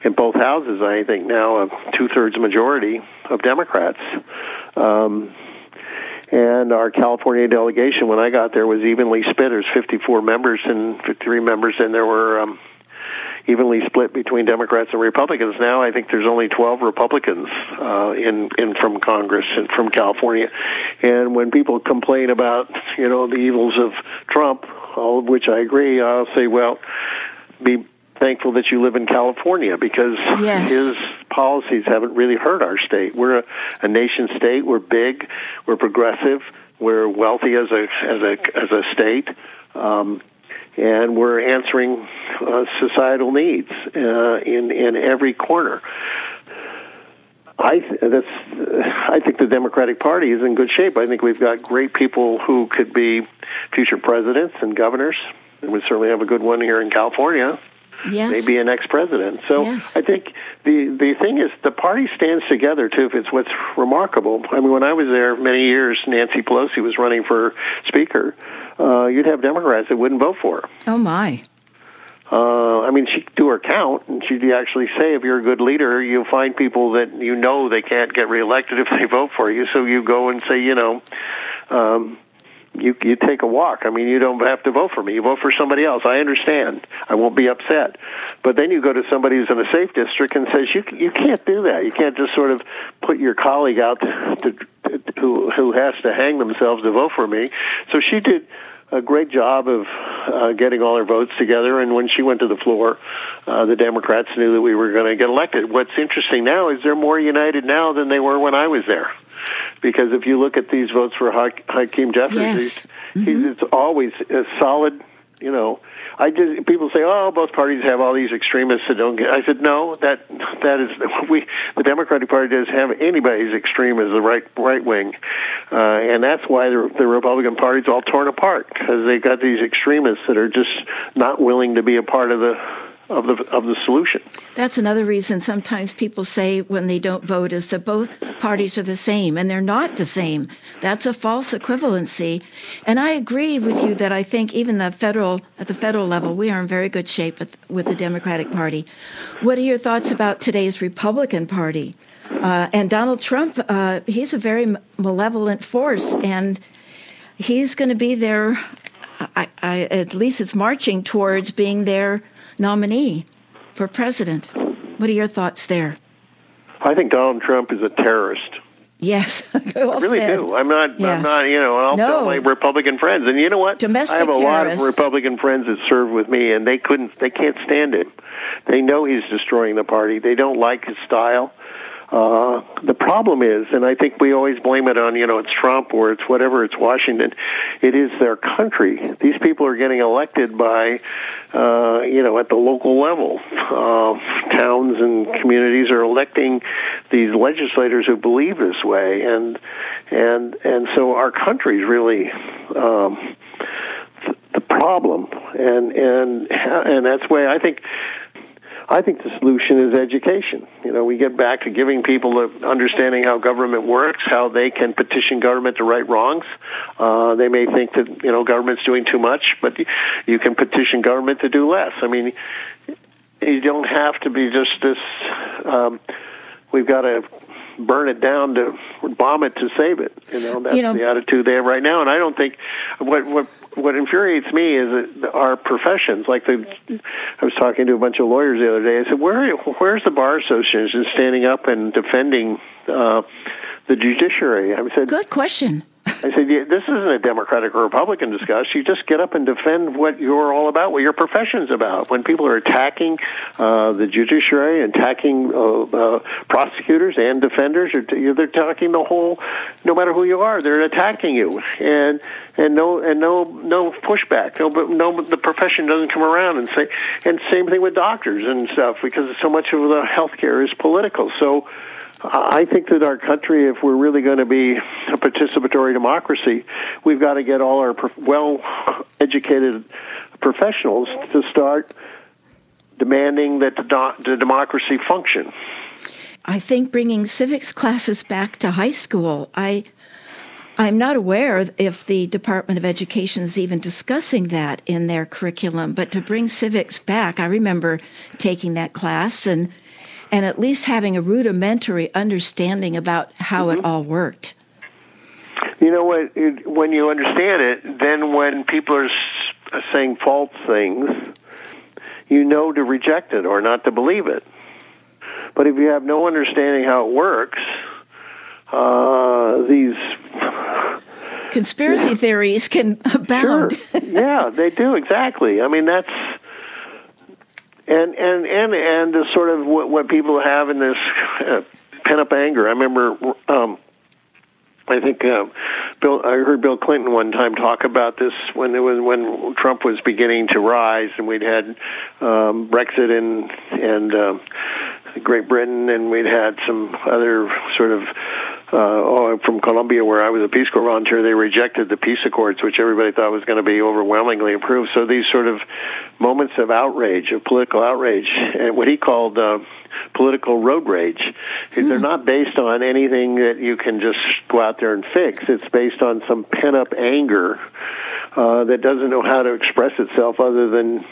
in both houses, I think now a two thirds majority of Democrats. Um, and our California delegation when I got there was evenly split. There's 54 members and 53 members, and there were um, evenly split between Democrats and Republicans. Now I think there's only 12 Republicans uh, in in from Congress and from California. And when people complain about you know the evils of Trump, all of which I agree, I'll say, well, be thankful that you live in California because yes. his policies haven't really hurt our state. We're a, a nation state. We're big. We're progressive. We're wealthy as a as a as a state. Um, and we're answering uh, societal needs uh, in in every corner. I th- that's I think the Democratic Party is in good shape. I think we've got great people who could be future presidents and governors. And we certainly have a good one here in California. Yes. Maybe an ex-president. So yes. I think the the thing is the party stands together too. If it's what's remarkable. I mean, when I was there many years, Nancy Pelosi was running for speaker. Uh, you'd have Democrats that wouldn't vote for her. Oh my. Uh, I mean, she'd do her count, and she'd actually say, if you're a good leader, you'll find people that you know they can't get reelected if they vote for you. So you go and say, you know, um, you you take a walk. I mean, you don't have to vote for me. You vote for somebody else. I understand. I won't be upset. But then you go to somebody who's in a safe district and says you you can't do that. You can't just sort of put your colleague out to, to, who who has to hang themselves to vote for me. So she did a great job of uh, getting all her votes together. And when she went to the floor, uh, the Democrats knew that we were going to get elected. What's interesting now is they're more united now than they were when I was there. Because if you look at these votes for Hakeem Jeffries, yes. he's, mm-hmm. he's, it's always a solid, you know, I just people say, "Oh, both parties have all these extremists that don't get." I said, "No, that that is we the Democratic Party doesn't have anybody as extreme as the right right wing, uh, and that's why the, the Republican Party's all torn apart because they got these extremists that are just not willing to be a part of the of the of the solution. That's another reason sometimes people say when they don't vote is that both parties are the same and they're not the same. That's a false equivalency. And I agree with you that I think even the federal at the federal level we are in very good shape with, with the Democratic Party. What are your thoughts about today's Republican Party? Uh, and Donald Trump, uh, he's a very malevolent force, and he's going to be there. I, I, at least it's marching towards being there nominee for president. What are your thoughts there? I think Donald Trump is a terrorist. Yes, well I really said. do. I'm not. Yes. I'm not. You know, and I'll no. tell my Republican friends. And you know what? Domestic I have a terrorists. lot of Republican friends that serve with me, and they couldn't. They can't stand it. They know he's destroying the party. They don't like his style. Uh, the problem is, and I think we always blame it on, you know, it's Trump or it's whatever, it's Washington. It is their country. These people are getting elected by, uh, you know, at the local level. Uh, towns and communities are electing these legislators who believe this way, and and and so our country's really. Um, the problem and and and that's why I think I think the solution is education. You know, we get back to giving people the understanding how government works, how they can petition government to right wrongs. Uh, they may think that you know government's doing too much, but you can petition government to do less. I mean, you don't have to be just this. Um, we've got to burn it down to bomb it to save it. You know, that's You know- the attitude they have right now. And I don't think what what what infuriates me is that our professions, like the, I was talking to a bunch of lawyers the other day. I said, "Where where's the bar association standing up and defending uh, the judiciary?" I said, Good question. I said, this isn't a Democratic or Republican discussion. You just get up and defend what you're all about, what your profession's about. When people are attacking uh, the judiciary attacking uh, uh, prosecutors and defenders, they're attacking the whole. No matter who you are, they're attacking you, and and no and no no pushback. No, but no, the profession doesn't come around and say. And same thing with doctors and stuff, because so much of the healthcare is political. So. I think that our country, if we're really going to be a participatory democracy, we've got to get all our well educated professionals to start demanding that the, democracy function. I think bringing civics classes back to high school. I I'm not aware if the Department of Education is even discussing that in their curriculum, but to bring civics back, I remember taking that class and and at least having a rudimentary understanding about how it all worked. You know what? It, when you understand it, then when people are saying false things, you know to reject it or not to believe it. But if you have no understanding how it works, uh, these conspiracy theories can abound. Sure. yeah, they do exactly. I mean, that's and and and and the sort of what, what people have in this uh, pent up anger. I remember. Um, I think uh, Bill. I heard Bill Clinton one time talk about this when it was when Trump was beginning to rise, and we'd had um, Brexit and and uh, Great Britain, and we'd had some other sort of uh, oh, from Colombia, where I was a Peace Corps volunteer, they rejected the peace accords, which everybody thought was going to be overwhelmingly approved. So these sort of moments of outrage, of political outrage, and what he called uh, political road rage, hmm. they're not based on anything that you can just go out there and fix. It's based on some pent up anger uh, that doesn't know how to express itself other than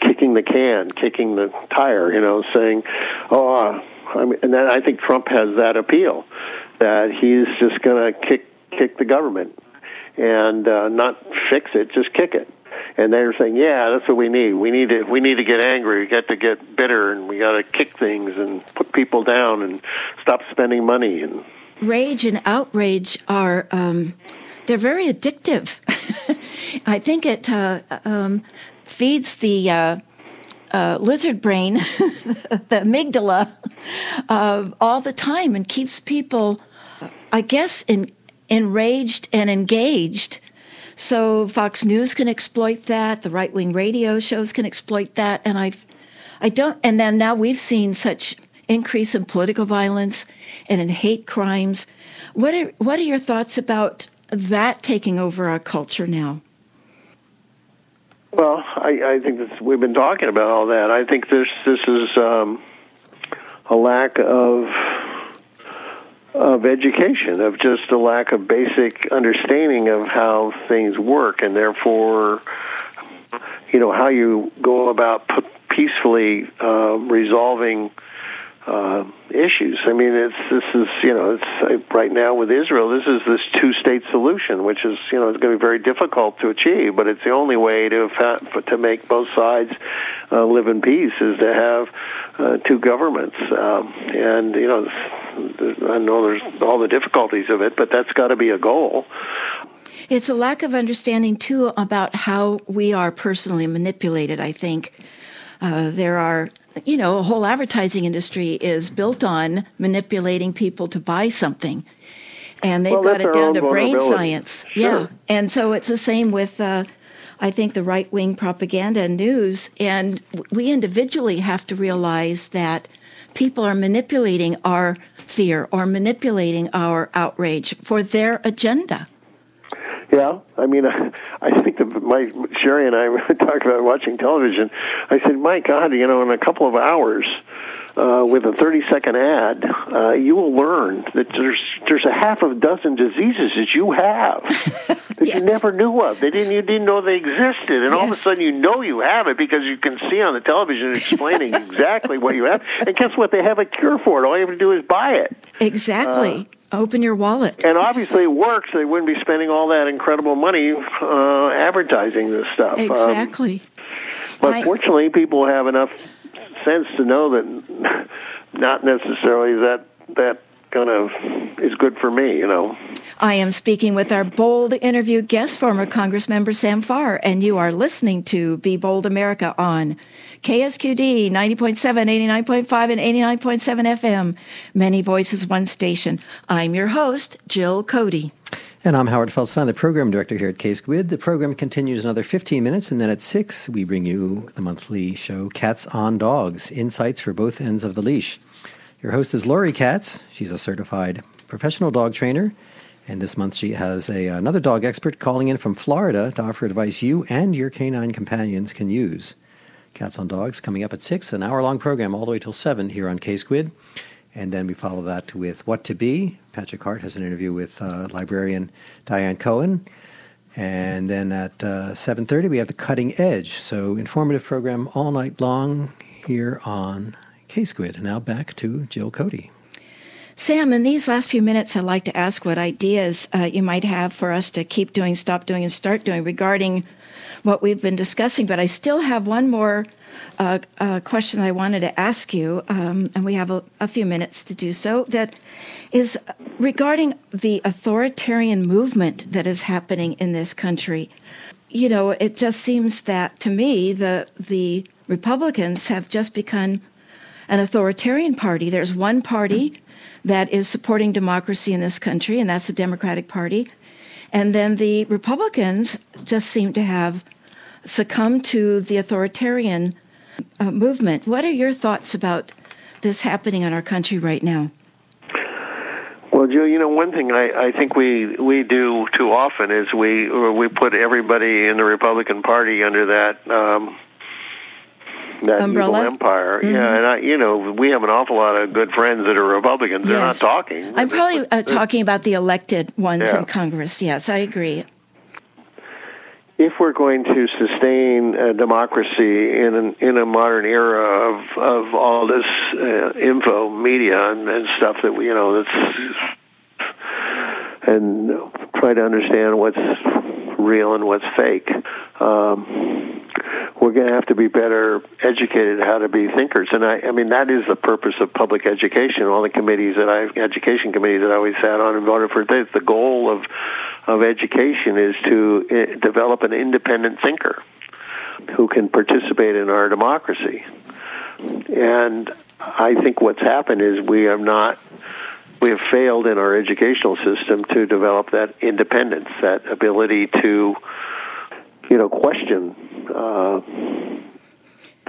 kicking the can, kicking the tire, you know, saying, "Oh." I mean, and then I think Trump has that appeal that he's just going to kick kick the government and uh, not fix it, just kick it. And they're saying, "Yeah, that's what we need. We need to we need to get angry. We got to get bitter, and we got to kick things and put people down and stop spending money." And rage and outrage are um, they're very addictive. I think it uh, um, feeds the uh, uh, lizard brain, the amygdala, uh, all the time and keeps people, I guess, in, enraged and engaged. So Fox News can exploit that. The right wing radio shows can exploit that. And I've, I don't, and then now we've seen such increase in political violence and in hate crimes. What are, what are your thoughts about that taking over our culture now? Well, I, I think this, we've been talking about all that. I think this this is um, a lack of of education, of just a lack of basic understanding of how things work, and therefore, you know, how you go about peacefully uh, resolving uh, issues. I mean, it's this is you know it's uh, right now with Israel. This is this two-state solution, which is you know it's going to be very difficult to achieve, but it's the only way to to make both sides uh, live in peace is to have uh, two governments. Um, and you know, I know there's all the difficulties of it, but that's got to be a goal. It's a lack of understanding too about how we are personally manipulated. I think. Uh, there are you know, a whole advertising industry is built on manipulating people to buy something. And they've well, got it down to brain science. Sure. Yeah. And so it's the same with, uh, I think, the right wing propaganda and news. And we individually have to realize that people are manipulating our fear or manipulating our outrage for their agenda. Yeah, I mean, I, I think that my Shary and I talked about watching television. I said, "My God, you know, in a couple of hours, uh, with a thirty-second ad, uh, you will learn that there's there's a half a dozen diseases that you have that yes. you never knew of. They didn't you didn't know they existed, and yes. all of a sudden you know you have it because you can see on the television explaining exactly what you have. And guess what? They have a cure for it. All you have to do is buy it. Exactly. Uh, Open your wallet. And obviously, it works. They wouldn't be spending all that incredible money uh, advertising this stuff. Um, exactly. Um, but I, fortunately, people have enough sense to know that not necessarily that that kind of is good for me, you know. I am speaking with our bold interview guest, former Congressmember Sam Farr, and you are listening to Be Bold America on KSQD 90.7, 89.5, and 89.7 FM. Many voices, one station. I'm your host, Jill Cody. And I'm Howard Feldstein, the program director here at KSQD. The program continues another 15 minutes, and then at 6, we bring you the monthly show Katz on Dogs Insights for Both Ends of the Leash. Your host is Lori Katz. She's a certified professional dog trainer. And this month she has a, another dog expert calling in from Florida to offer advice you and your canine companions can use. Katz on Dogs coming up at 6, an hour long program all the way till 7 here on K Squid. And then we follow that with What to Be. Patrick Hart has an interview with uh, librarian Diane Cohen. And then at uh, 7.30 we have The Cutting Edge. So informative program all night long here on K Squid. And now back to Jill Cody. Sam, in these last few minutes, I'd like to ask what ideas uh, you might have for us to keep doing, stop doing, and start doing regarding what we've been discussing. But I still have one more uh, uh, question I wanted to ask you, um, and we have a, a, few minutes to do so. That is regarding the authoritarian movement that is happening in this country. You know, it just seems that to me the the Republicans have just become an authoritarian party. There's one party that is supporting democracy in this country, and that's the Democratic Party. And then the Republicans just seem to have succumbed to the authoritarian uh, movement. What are your thoughts about this happening in our country right now? Well, Joe, you know, one thing I, I think we we do too often is we we put everybody in the Republican Party under that um, that Umbrella? empire. Mm-hmm. Yeah, and I, you know, we have an awful lot of good friends that are Republicans. They're Yes. not talking. I'm probably uh, talking about the elected ones Yeah. in Congress. Yes, I agree. if we're going to sustain uh, democracy in an, in a modern era of of all this uh, info media and, and stuff that we you know that's and try to understand what's real and what's fake. Um, we're going to have to be better educated how to be thinkers, and I, I mean that is the purpose of public education. All the committees that I, education committees that I always sat on and voted for. The goal of of education is to uh, develop an independent thinker who can participate in our democracy. And I think what's happened is we have not we have failed in our educational system to develop that independence, that ability to, you know, question uh,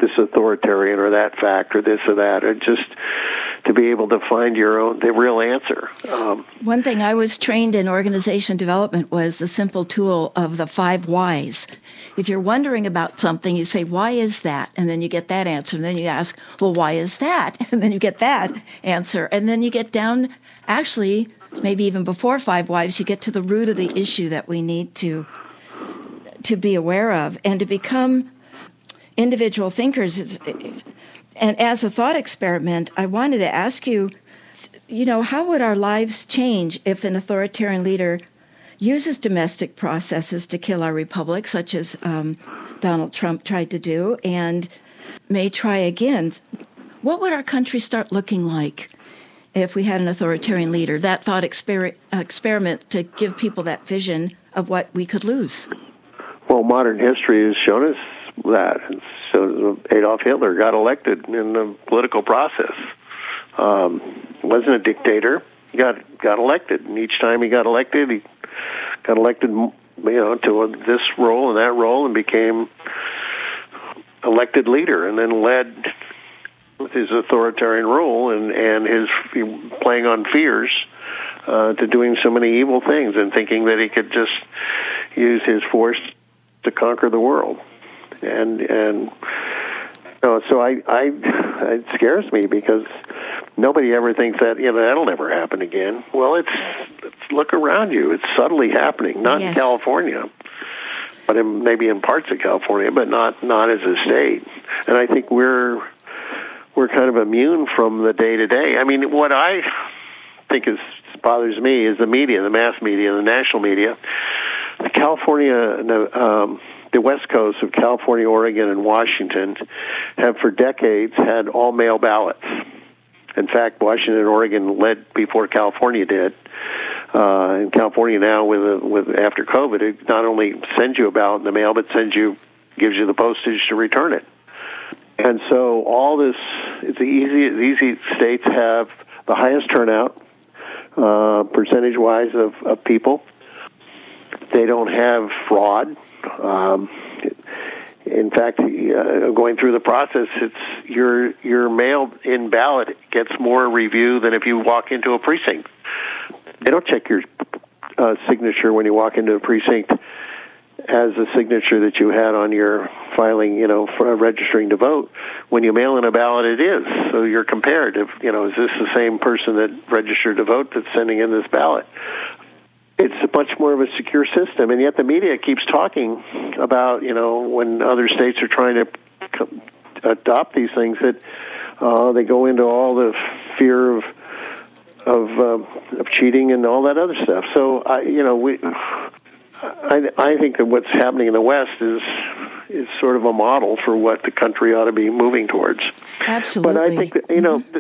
this authoritarian or that fact or this or that, or just to be able to find your own the real answer. Um, One thing I was trained in organization development was the simple tool of the five whys. If you're wondering about something, you say, Why is that? And then you get that answer. And then you ask, Well, why is that? And then you get that answer. And then you get down, actually, maybe even before five whys, you get to the root of the issue that we need to to be aware of and to become individual thinkers. And as a thought experiment, I wanted to ask you you know, how would our lives change if an authoritarian leader uses domestic processes to kill our republic, such as um, Donald Trump tried to do, and may try again? What would our country start looking like if we had an authoritarian leader? That thought exper- experiment to give people that vision of what we could lose. Well, modern history has shown us that. So Adolf Hitler got elected in the political process. Um, wasn't a dictator. He got got elected, and each time he got elected, he got elected, you know, to this role and that role, and became elected leader, and then led with his authoritarian rule and and his playing on fears uh, to doing so many evil things and thinking that he could just use his force to conquer the world. And and no, so I I it scares me because nobody ever thinks that you know that'll never happen again. Well, it's, it's look around you; it's subtly happening, not Yes. in California, but in, maybe in parts of California, but not not as a state. And I think we're we're kind of immune from the day to day. I mean, what I think is bothers me is the media, the mass media, the national media. California, the, um, the West Coast of California, Oregon, and Washington have for decades had all mail ballots. In fact, Washington and Oregon led before California did. Uh, in California now, with a, with after COVID, it not only sends you a ballot in the mail, but sends you gives you the postage to return it. And so all this, it's the easy, the easy states have the highest turnout, uh, percentage wise of, of people. They don't have fraud. Um, in fact, uh, going through the process, it's your your mailed in ballot gets more review than if you walk into a precinct. They don't check your uh, signature when you walk into a precinct as a signature that you had on your filing, you know, for registering to vote. When you mail in a ballot, it is. So you're compared. If you know, is this the same person that registered to vote that's sending in this ballot? It's a much more of a secure system, and yet the media keeps talking about, you know, when other states are trying to adopt these things, that uh, they go into all the fear of of uh, of cheating and all that other stuff. So I, you know, we. I, I think that what's happening in the West is is sort of a model for what the country ought to be moving towards. Absolutely. But I think that, you know. Mm-hmm.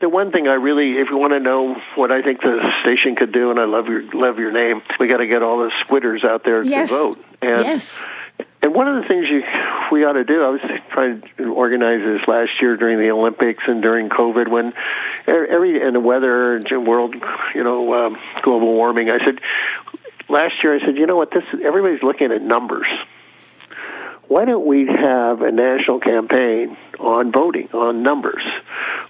The, one thing I really, if you want to know what I think the station could do, and I love your love your name, we got to get all the squitters out there yes. to vote. And, yes. And one of the things you we ought to do, I was trying to organize this last year during the Olympics and during COVID, when every and the weather and world, you know, um, global warming. I said last year, I said, you know what, this everybody's looking at numbers why don't we have a national campaign on voting, on numbers?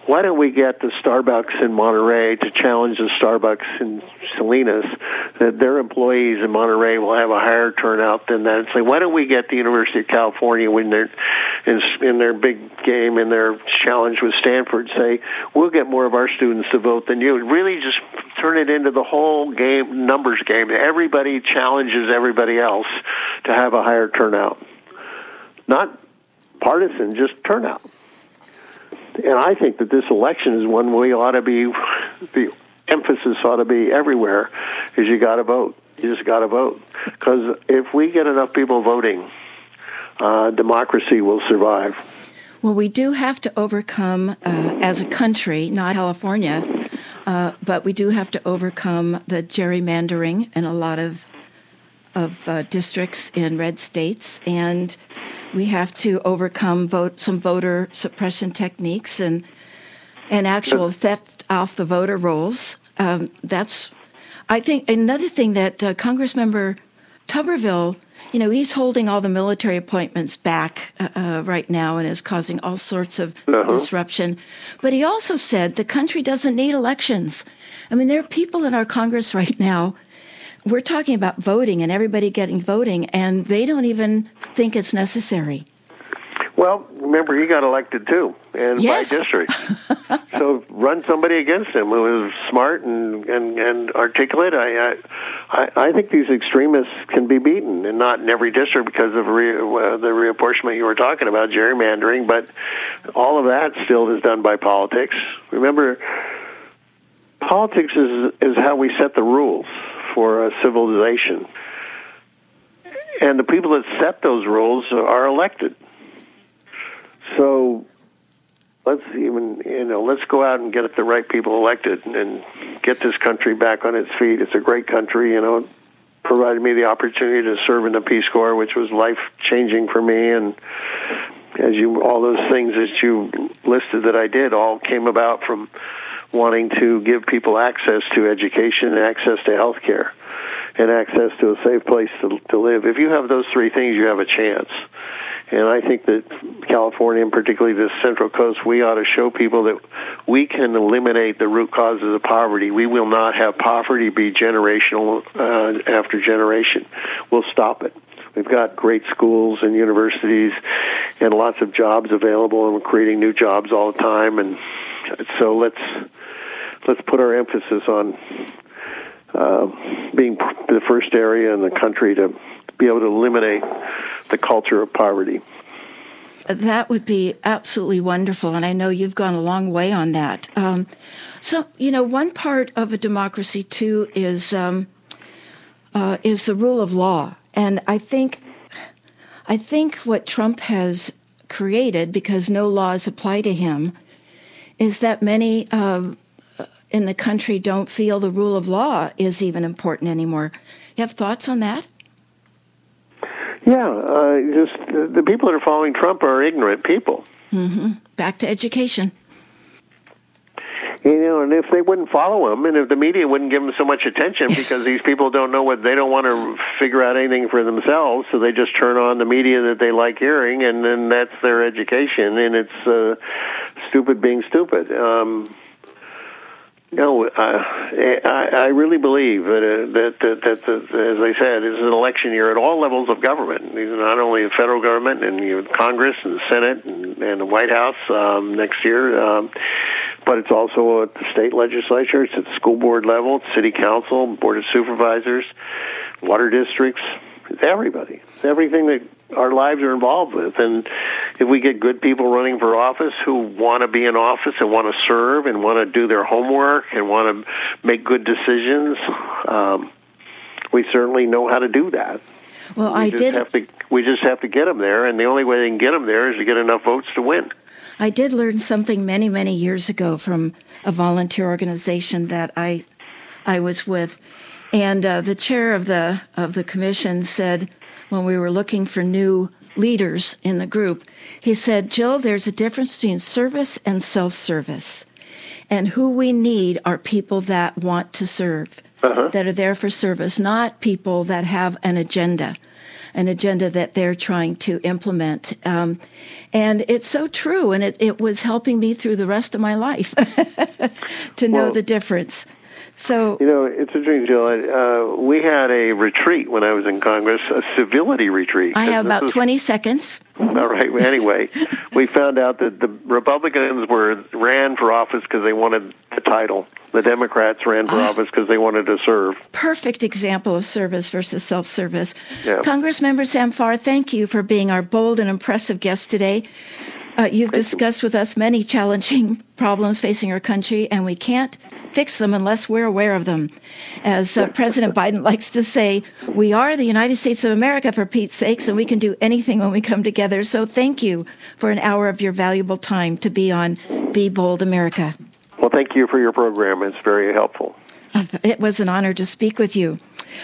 Why don't we get the Starbucks in Monterey to challenge the Starbucks in Salinas that their employees in Monterey will have a higher turnout than that? And say, why don't we get the University of California when they're in, in their big game in their challenge with Stanford, say we'll get more of our students to vote than you? And Really, just turn it into the whole game, numbers game. Everybody challenges everybody else to have a higher turnout not partisan, just turnout. And I think that this election is one we ought to be, the emphasis ought to be everywhere, is you got to vote. You just got to vote. Because if we get enough people voting, uh, democracy will survive. Well, we do have to overcome, uh, as a country, not California, uh, but we do have to overcome the gerrymandering in a lot of of uh, districts in red states, and we have to overcome vote some voter suppression techniques and and actual theft off the voter rolls. Um, that's, I think, another thing that uh, Congressmember Tuberville, you know, he's holding all the military appointments back uh, uh, right now and is causing all sorts of uh-huh. disruption. But he also said the country doesn't need elections. I mean, there are people in our Congress right now we're talking about voting and everybody getting voting, and they don't even think it's necessary. Well, remember he got elected too, and yes. by district. so run somebody against him who is smart and and, and articulate. I, I I think these extremists can be beaten, and not in every district because of re, uh, the reapportionment you were talking about, gerrymandering. But all of that still is done by politics. Remember, politics is is how we set the rules for a civilization. And the people that set those rules are elected. So let's even you know let's go out and get the right people elected and get this country back on its feet. It's a great country, you know. Provided me the opportunity to serve in the Peace Corps, which was life changing for me, and as you all those things that you listed that I did all came about from wanting to give people access to education, and access to health care, and access to a safe place to, to live. If you have those three things, you have a chance. And I think that California, and particularly the Central Coast, we ought to show people that we can eliminate the root causes of poverty. We will not have poverty be generational uh, after generation. We'll stop it. We've got great schools and universities and lots of jobs available, and we're creating new jobs all the time. And so let's let's put our emphasis on uh, being the first area in the country to be able to eliminate the culture of poverty. That would be absolutely wonderful, and I know you've gone a long way on that. Um, so, you know, one part of a democracy too is um, uh, is the rule of law, and I think I think what Trump has created, because no laws apply to him, is that many uh, in the country don't feel the rule of law is even important anymore. You have thoughts on that? Yeah, uh, just the, the, people that are following Trump are ignorant people. Mm-hmm. Back to education. You know, and if they wouldn't follow him, and if the media wouldn't give him so much attention because these people don't know what they don't want to figure out anything for themselves, so they just turn on the media that they like hearing, and then that's their education, and it's uh, stupid being stupid. Um, no, uh, I, I really believe that, uh, that, that, that, that, as I said, it's an election year at all levels of government. Not only the federal government and you know, Congress and the Senate and, and the White House um, next year, um, but it's also at the state legislature. It's at the school board level, city council, board of supervisors, water districts, It's everybody. It's everything that our lives are involved with. And if we get good people running for office who want to be in office and want to serve and want to do their homework and want to make good decisions, um, we certainly know how to do that. Well, we I did. To, we just have to get them there, and the only way they can get them there is to get enough votes to win. I did learn something many, many years ago from a volunteer organization that I, I was with, and uh, the chair of the of the commission said when we were looking for new leaders in the group, he said, "Jill, there's a difference between service and self-service, and who we need are people that want to serve, Uh-huh. that are there for service, not people that have an agenda." An agenda that they're trying to implement. Um, and it's so true, and it, it was helping me through the rest of my life to know Well- the difference. So, You know, it's interesting, Jill. Uh, we had a retreat when I was in Congress, a civility retreat. I have about was- 20 seconds. All right. Anyway, we found out that the Republicans were ran for office because they wanted the title. The Democrats ran for office because they wanted to serve. Perfect example of service versus self service. Yeah. Congressmember Sam Farr, thank you for being our bold and impressive guest today. Uh, you've discussed with us many challenging problems facing our country, and we can't fix them unless we're aware of them. As uh, President Biden likes to say, we are the United States of America, for Pete's sakes, and we can do anything when we come together. So thank you for an hour of your valuable time to be on Be Bold America. Well, thank you for your program. It's very helpful. It was an honor to speak with you.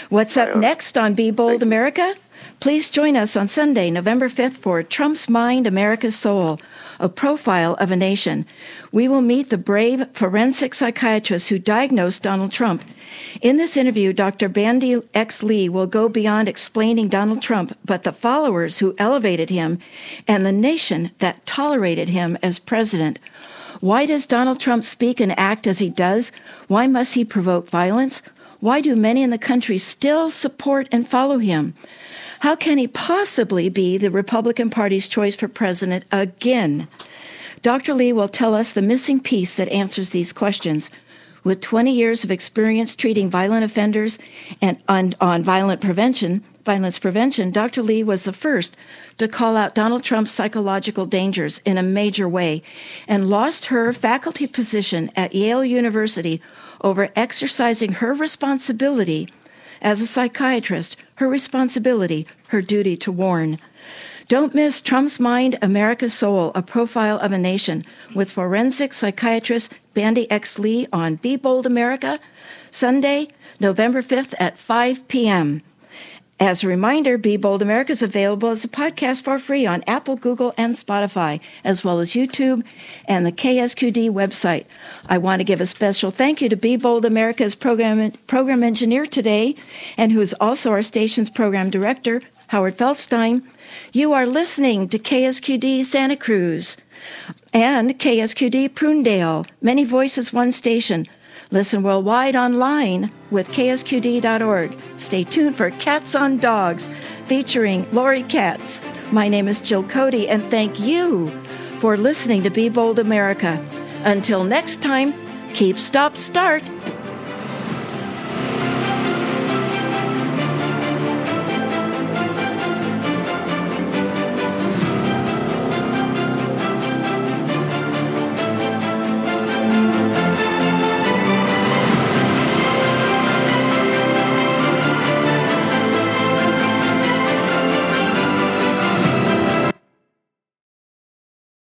What's up next on Be Bold America? Please join us on Sunday, November 5th for Trump's Mind, America's Soul, a profile of a nation. We will meet the brave forensic psychiatrist who diagnosed Donald Trump. In this interview, Dr. Bandy X. Lee will go beyond explaining Donald Trump, but the followers who elevated him and the nation that tolerated him as president. Why does Donald Trump speak and act as he does? Why must he provoke violence? Why do many in the country still support and follow him? How can he possibly be the Republican Party's choice for president again? Dr. Lee will tell us the missing piece that answers these questions. With 20 years of experience treating violent offenders and on, on violent prevention, violence prevention, Dr. Lee was the first to call out Donald Trump's psychological dangers in a major way and lost her faculty position at Yale University over exercising her responsibility as a psychiatrist, her responsibility, her duty to warn. Don't miss Trump's Mind, America's Soul, a profile of a nation with forensic psychiatrist Bandy X. Lee on Be Bold America, Sunday, November 5th at 5 p.m. As a reminder, Be Bold America is available as a podcast for free on Apple, Google, and Spotify, as well as YouTube and the KSQD website. I want to give a special thank you to Be Bold America's program, program engineer today, and who is also our station's program director, Howard Feldstein. You are listening to KSQD Santa Cruz and KSQD Prunedale. Many voices, one station. Listen worldwide online with ksqd.org. Stay tuned for Katz on Dogs featuring Lori Katz. My name is Jill Cody, and thank you for listening to Be Bold America. Until next time, keep stop start